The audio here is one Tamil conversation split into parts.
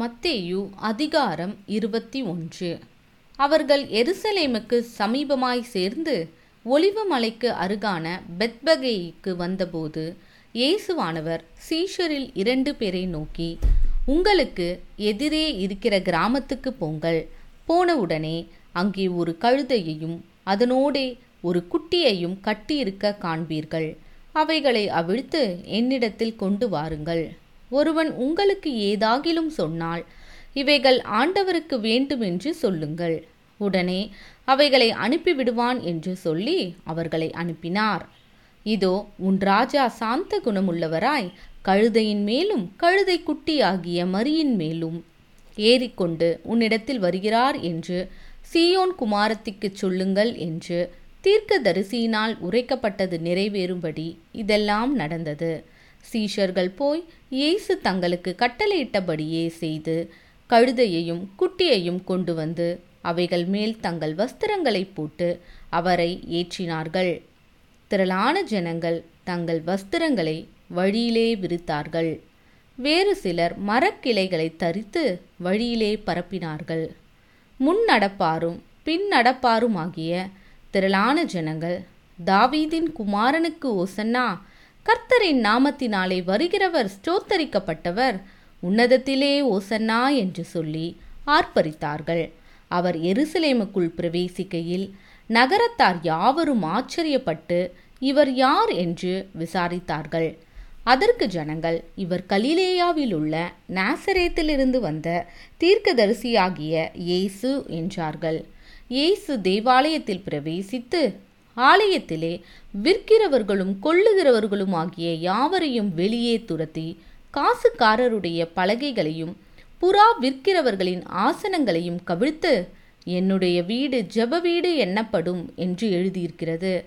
மத்தேயு அதிகாரம் இருபத்தி ஒன்று. அவர்கள் எருசலேமுக்கு சமீபமாய் சேர்ந்து ஒளிவுமலைக்கு அருகான பெத்பகேய்க்கு வந்தபோது இயேசுவானவர் சீஷரில் இரண்டு பேரை நோக்கி உங்களுக்கு எதிரே இருக்கிற கிராமத்துக்கு போங்கள். போனவுடனே அங்கே ஒரு கழுதையையும் அதனோடே ஒரு குட்டியையும் கட்டியிருக்க காண்பீர்கள். அவைகளை அவிழ்த்து என்னிடத்தில் கொண்டு வாருங்கள். ஒருவன் உங்களுக்கு ஏதாகிலும் சொன்னால் இவைகள் ஆண்டவருக்கு வேண்டுமென்று சொல்லுங்கள். உடனே அவைகளை அனுப்பிவிடுவான் என்று சொல்லி அவர்களை அனுப்பினார். இதோ உன் ராஜா சாந்த குணமுள்ளவராய் கழுதையின் மேலும் கழுதை குட்டியாகிய மரியின் மேலும். ஏறிக்கொண்டு உன்னிடத்தில் வருகிறார் என்று சீயோன் குமாரத்திக்குச் சொல்லுங்கள் என்று தீர்க்கதரிசியினால் உரைக்கப்பட்டது நிறைவேறும்படி இதெல்லாம் நடந்தது. சீஷர்கள் போய் இயேசு தங்களுக்கு கட்டளையிட்டபடியே செய்து கழுதையையும் குட்டியையும் கொண்டு வந்து அவைகள் மேல் தங்கள் வஸ்திரங்களை போட்டு அவரை ஏற்றினார்கள். திரளான ஜனங்கள் தங்கள் வஸ்திரங்களை வழியிலே விரித்தார்கள். வேறு சிலர் மரக்கிளைகளை தரித்து வழியிலே பரப்பினார்கள். முன் நடப்பாரும் பின் நடப்பாருமாகிய திரளான ஜனங்கள் தாவீதின் குமாரனுக்கு ஓசன்னா கர்த்தரின் நாமத்தினாலே வருகிறவர் ஸ்தோத்தரிக்கப்பட்டவர். உன்னதத்திலே ஓசன்னா என்று சொல்லி ஆர்ப்பரித்தார்கள். அவர் எருசலேமுக்குள் பிரவேசிக்கையில் நகரத்தார் யாவரும் ஆச்சரியப்பட்டு இவர் யார் என்று விசாரித்தார்கள். அதற்கு ஜனங்கள் இவர் கலிலேயாவில் உள்ள நாசரேத்திலிருந்து வந்த தீர்க்கதரிசியாகிய இயேசு என்றார்கள். இயேசு தேவாலயத்தில் பிரவேசித்து ஆலயத்திலே விற்கிறவர்களும் கொள்ளுகிறவர்களும் ஆகிய யாவரையும் வெளியே துரத்தி காசுக்காரருடைய பலகைகளையும் புறா விற்கிறவர்களின் ஆசனங்களையும் கவிழ்த்து என்னுடைய வீடு ஜெப வீடு எண்ணப்படும் என்று எழுதியிருக்கிறது.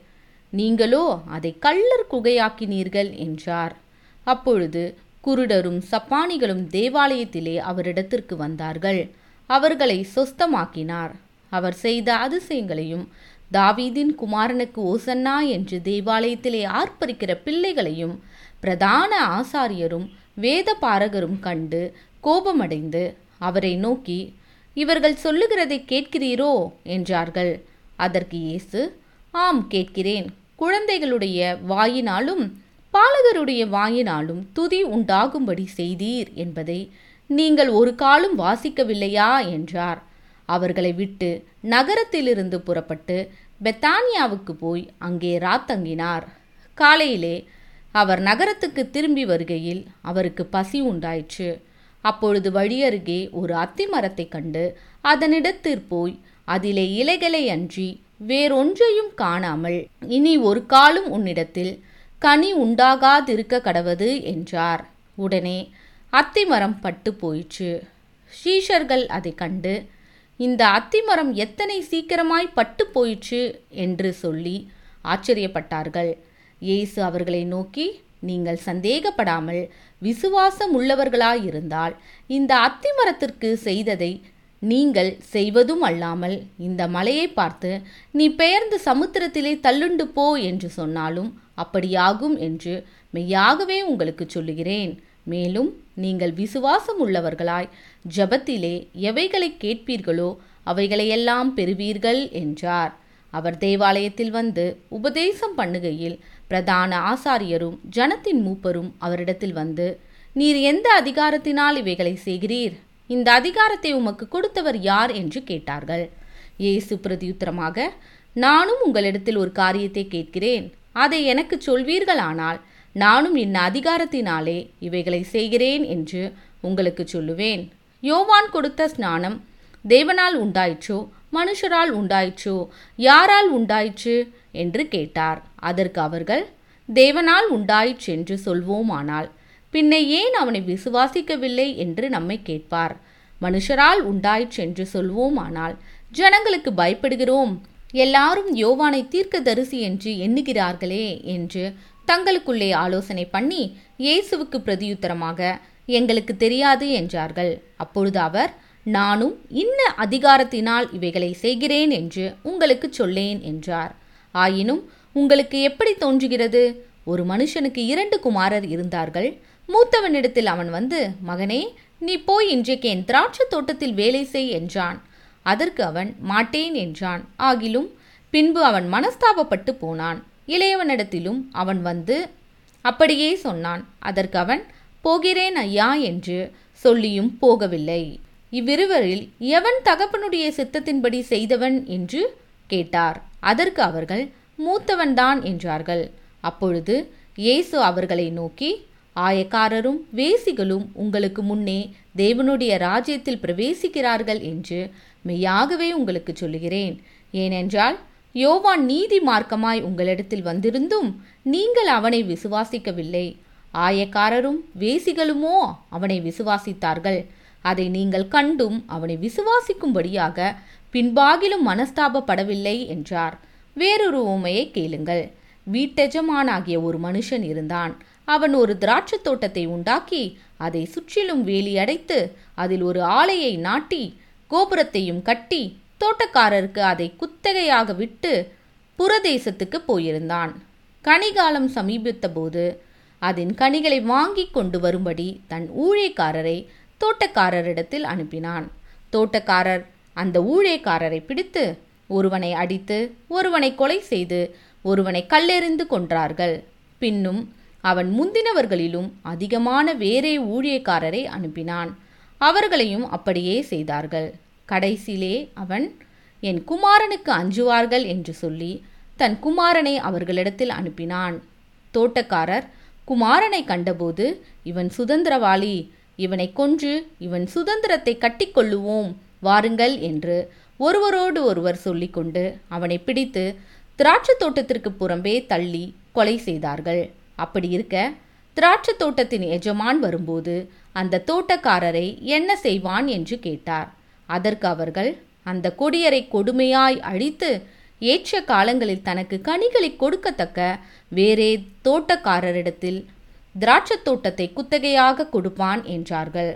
நீங்களோ அதை கள்ளர் குகையாக்கினீர்கள் என்றார். அப்பொழுது குருடரும் சப்பானிகளும் தேவாலயத்திலே அவரிடத்திற்கு வந்தார்கள். அவர்களை சொஸ்தமாக்கினார். அவர் செய்த அதிசயங்களையும் தாவீதின் குமாரனுக்கு ஓசன்னா என்று தேவாலயத்திலே ஆர்ப்பரிக்கிற பிள்ளைகளையும் பிரதான ஆசாரியரும் வேத பாரகரும் கண்டு கோபமடைந்து அவரை நோக்கி இவர்கள் சொல்லுகிறதை கேட்கிறீரோ? என்றார்கள். அதற்கு இயேசு ஆம் கேட்கிறேன். குழந்தைகளுடைய வாயினாலும் பாலகருடைய வாயினாலும் துதி உண்டாகும்படி செய்தீர் என்பதை நீங்கள் ஒரு காலும் வாசிக்கவில்லையா? என்றார். அவர்களை விட்டு நகரத்திலிருந்து புறப்பட்டு பெத்தானியாவுக்கு போய் அங்கே ராத்தங்கினார் காலையிலே அவர் நகரத்துக்கு திரும்பி வருகையில் அவருக்கு பசி உண்டாயிற்று. அப்பொழுது வழியருகே ஒரு அத்தி மரத்தை கண்டு அதனிடத்திற் போய் அதிலே இலைகளை அன்றி வேறொன்றையும் காணாமல் இனி ஒரு காலும் உன்னிடத்தில் கனி உண்டாகாதிருக்க கடவது என்றார். உடனே அத்திமரம் பட்டு போயிற்று. ஷீஷர்கள் அதை கண்டு இந்த அத்திமரம் எத்தனை சீக்கிரமாய் பட்டு போயிற்று என்று சொல்லி ஆச்சரியப்பட்டார்கள். இயேசு அவர்களை நோக்கி நீங்கள் சந்தேகப்படாமல் விசுவாசம் உள்ளவர்களாயிருந்தால் இந்த அத்திமரத்திற்கு செய்ததை நீங்கள் செய்வதும் அல்லாமல் இந்த மலையை பார்த்து நீ பெயர்ந்து சமுத்திரத்திலே தள்ளுண்டு போ என்று சொன்னாலும் அப்படியாகும் என்று மெய்யாகவே உங்களுக்கு சொல்லுகிறேன். மேலும் நீங்கள் விசுவாசம் உள்ளவர்களாய் ஜபத்திலே எவைகளை கேட்பீர்களோ அவைகளையெல்லாம் பெறுவீர்கள் என்றார். அவர் தேவாலயத்தில் வந்து உபதேசம் பண்ணுகையில் பிரதான ஆசாரியரும் ஜனத்தின் மூப்பரும் அவரிடத்தில் வந்து நீர் எந்த அதிகாரத்தினால் இவைகளை செய்கிறீர்? இந்த அதிகாரத்தை உமக்கு கொடுத்தவர் யார்? என்று கேட்டார்கள். இயேசு பிரதியுத்தரமாக நானும் உங்களிடத்தில் ஒரு காரியத்தை கேட்கிறேன். அதை எனக்கு சொல்வீர்களானால் நானும் என் அதிகாரத்தினாலே இவைகளை செய்கிறேன் என்று உங்களுக்கு சொல்லுவேன். யோவான் கொடுத்த ஸ்நானம் தேவனால் உண்டாயிற்றோ? மனுஷரால் உண்டாயிற்றோ? யாரால் உண்டாயிற்று? என்று கேட்டார். அதற்கு அவர்கள் தேவனால் உண்டாயிற்று என்று சொல்வோமானால் பின்ன ஏன் அவனை விசுவாசிக்கவில்லை? என்று நம்மை கேட்பார். மனுஷரால் உண்டாயிற்று என்று சொல்வோமானால் ஜனங்களுக்கு பயப்படுகிறோம். எல்லாரும் யோவானை தீர்க்கதரிசி என்று எண்ணுகிறார்களே என்று தங்களுக்குள்ளே ஆலோசனை பண்ணி இயேசுவுக்கு பிரதியுத்தரமாக எங்களுக்கு தெரியாது என்றார்கள். அப்பொழுது அவர் நானும் இன்ன அதிகாரத்தினால் இவைகளை செய்கிறேன் என்று உங்களுக்கு சொல்லேன் என்றார். ஆயினும் உங்களுக்கு எப்படி தோன்றுகிறது? ஒரு மனுஷனுக்கு இரண்டு குமாரர் இருந்தார்கள். மூத்தவனிடத்தில் அவன் வந்து மகனே நீ போய் இன்றைக்கு என் திராட்சை தோட்டத்தில் வேலை செய் என்றான். அதற்கு அவன் மாட்டேன் என்றான். ஆகிலும் பின்பு அவன் மனஸ்தாபப்பட்டு போனான். இளையவனிடத்திலும் அவன் வந்து அப்படியே சொன்னான். அதற்கு அவன் போகிறேன் ஐயா என்று சொல்லியும் போகவில்லை. இவ்விருவரில் எவன் தகப்பனுடைய சித்தத்தின்படி செய்தவன் என்று கேட்டார். அதற்கு அவர்கள் மூத்தவன்தான் என்றார்கள். அப்பொழுது இயேசு அவர்களை நோக்கி ஆயக்காரரும் வேசிகளும் உங்களுக்கு முன்னே தேவனுடைய ராஜ்யத்தில் பிரவேசிக்கிறார்கள் என்று மெய்யாகவே உங்களுக்கு சொல்லுகிறேன். ஏனென்றால் யோவான் நீதி மார்க்கமாய் உங்களிடத்தில் வந்திருந்தும் நீங்கள் அவனை விசுவாசிக்கவில்லை. ஆயக்காரரும் வேசிகளுமோ அவனை விசுவாசித்தார்கள். அதை நீங்கள் கண்டும் அவனை விசுவாசிக்கும்படியாக பின்பாகிலும் மனஸ்தாபப்படவில்லை என்றார். வேறொரு உமையை கேளுங்கள். வீட்டெஜமானாகிய ஒரு மனுஷன் இருந்தான். அவன் ஒரு திராட்சை தோட்டத்தை உண்டாக்கி அதை சுற்றிலும் வேலி அடைத்து அதில் ஒரு ஆலையை நாட்டி கோபுரத்தையும் கட்டி தோட்டக்காரருக்கு அதை குத்தகையாக விட்டு புறதேசத்துக்கு போயிருந்தான். கனிகாலம் சமீபித்த போது அதன் கனிகளை வாங்கி கொண்டு வரும்படி தன் ஊழியக்காரரை தோட்டக்காரரிடத்தில் அனுப்பினான். தோட்டக்காரர் அந்த ஊழியக்காரரை பிடித்து ஒருவனை அடித்து ஒருவனை கொலை செய்து ஒருவனை கல்லெறிந்து கொன்றார்கள். பின்னும் அவன் முந்தினவர்களிலும் அதிகமான வேறே ஊழியக்காரரை அனுப்பினான். அவர்களையும் அப்படியே செய்தார்கள். கடைசியிலே அவன் என் குமாரனுக்கு அஞ்சுவார்கள் என்று சொல்லி தன் குமாரனை அவர்களிடத்தில் அனுப்பினான். தோட்டக்காரர் குமாரனை கண்டபோது இவன் சுதந்திரவாளி. இவனை கொன்று இவன் சுதந்திரத்தை கட்டிக்கொள்ளுவோம். வாருங்கள் என்று ஒருவரோடு ஒருவர் சொல்லிக்கொண்டு அவனை பிடித்து திராட்சை தோட்டத்திற்கு புறம்பே தள்ளி கொலை செய்தார்கள். அப்படி இருக்க திராட்சை தோட்டத்தின் எஜமான் வரும்போது அந்த தோட்டக்காரரை என்ன செய்வான் என்று கேட்டார். அதற்கு அவர்கள் அந்த கொடியரை கொடுமையாய் அழித்து ஏற்ற காலங்களில் தனக்கு கனிகளை கொடுக்கத்தக்க வேறே தோட்டக்காரரிடத்தில் திராட்சத் தோட்டத்தை குத்தகையாக கொடுப்பான் என்றார்கள்.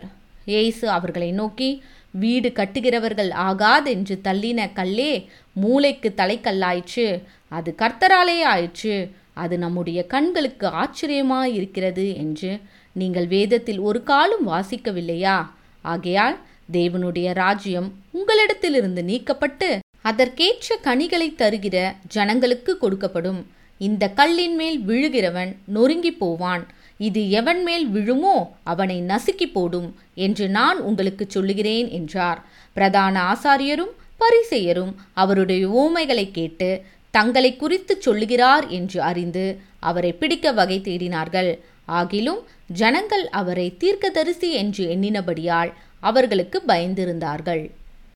ஏசு அவர்களை நோக்கி வீடு கட்டுகிறவர்கள் ஆகாதென்று தள்ளின கல்லே மூளைக்கு தலைக்கல்லாயிற்று அது கர்த்தராலே ஆயிற்று அது நம்முடைய கண்களுக்கு ஆச்சரியமாய் இருக்கிறது என்று நீங்கள் வேதத்தில் ஒரு காலம் வாசிக்கவில்லையா? ஆகையால் தேவனுடைய ராஜ்யம் உங்களிடத்திலிருந்து நீக்கப்பட்டு அதற்கேற்ற கனிகளை தருகிற ஜனங்களுக்கு கொடுக்கப்படும். இந்த கல்லின் மேல் விழுகிறவன் நொறுங்கி போவான். இது எவன் மேல் விழுமோ அவனை நசுக்கி போடும் என்று நான் உங்களுக்கு சொல்லுகிறேன் என்றார். பிரதான ஆசாரியரும் பரிசெயரும் அவருடைய ஓமைகளை கேட்டு தங்களை குறித்து சொல்லுகிறார் என்று அறிந்து அவரை பிடிக்க வகை தேடினார்கள். ஆகிலும் ஜனங்கள் அவரை தீர்க்கதரிசி என்று எண்ணினபடியால் அவர்களுக்கு பயந்திருந்தார்கள்.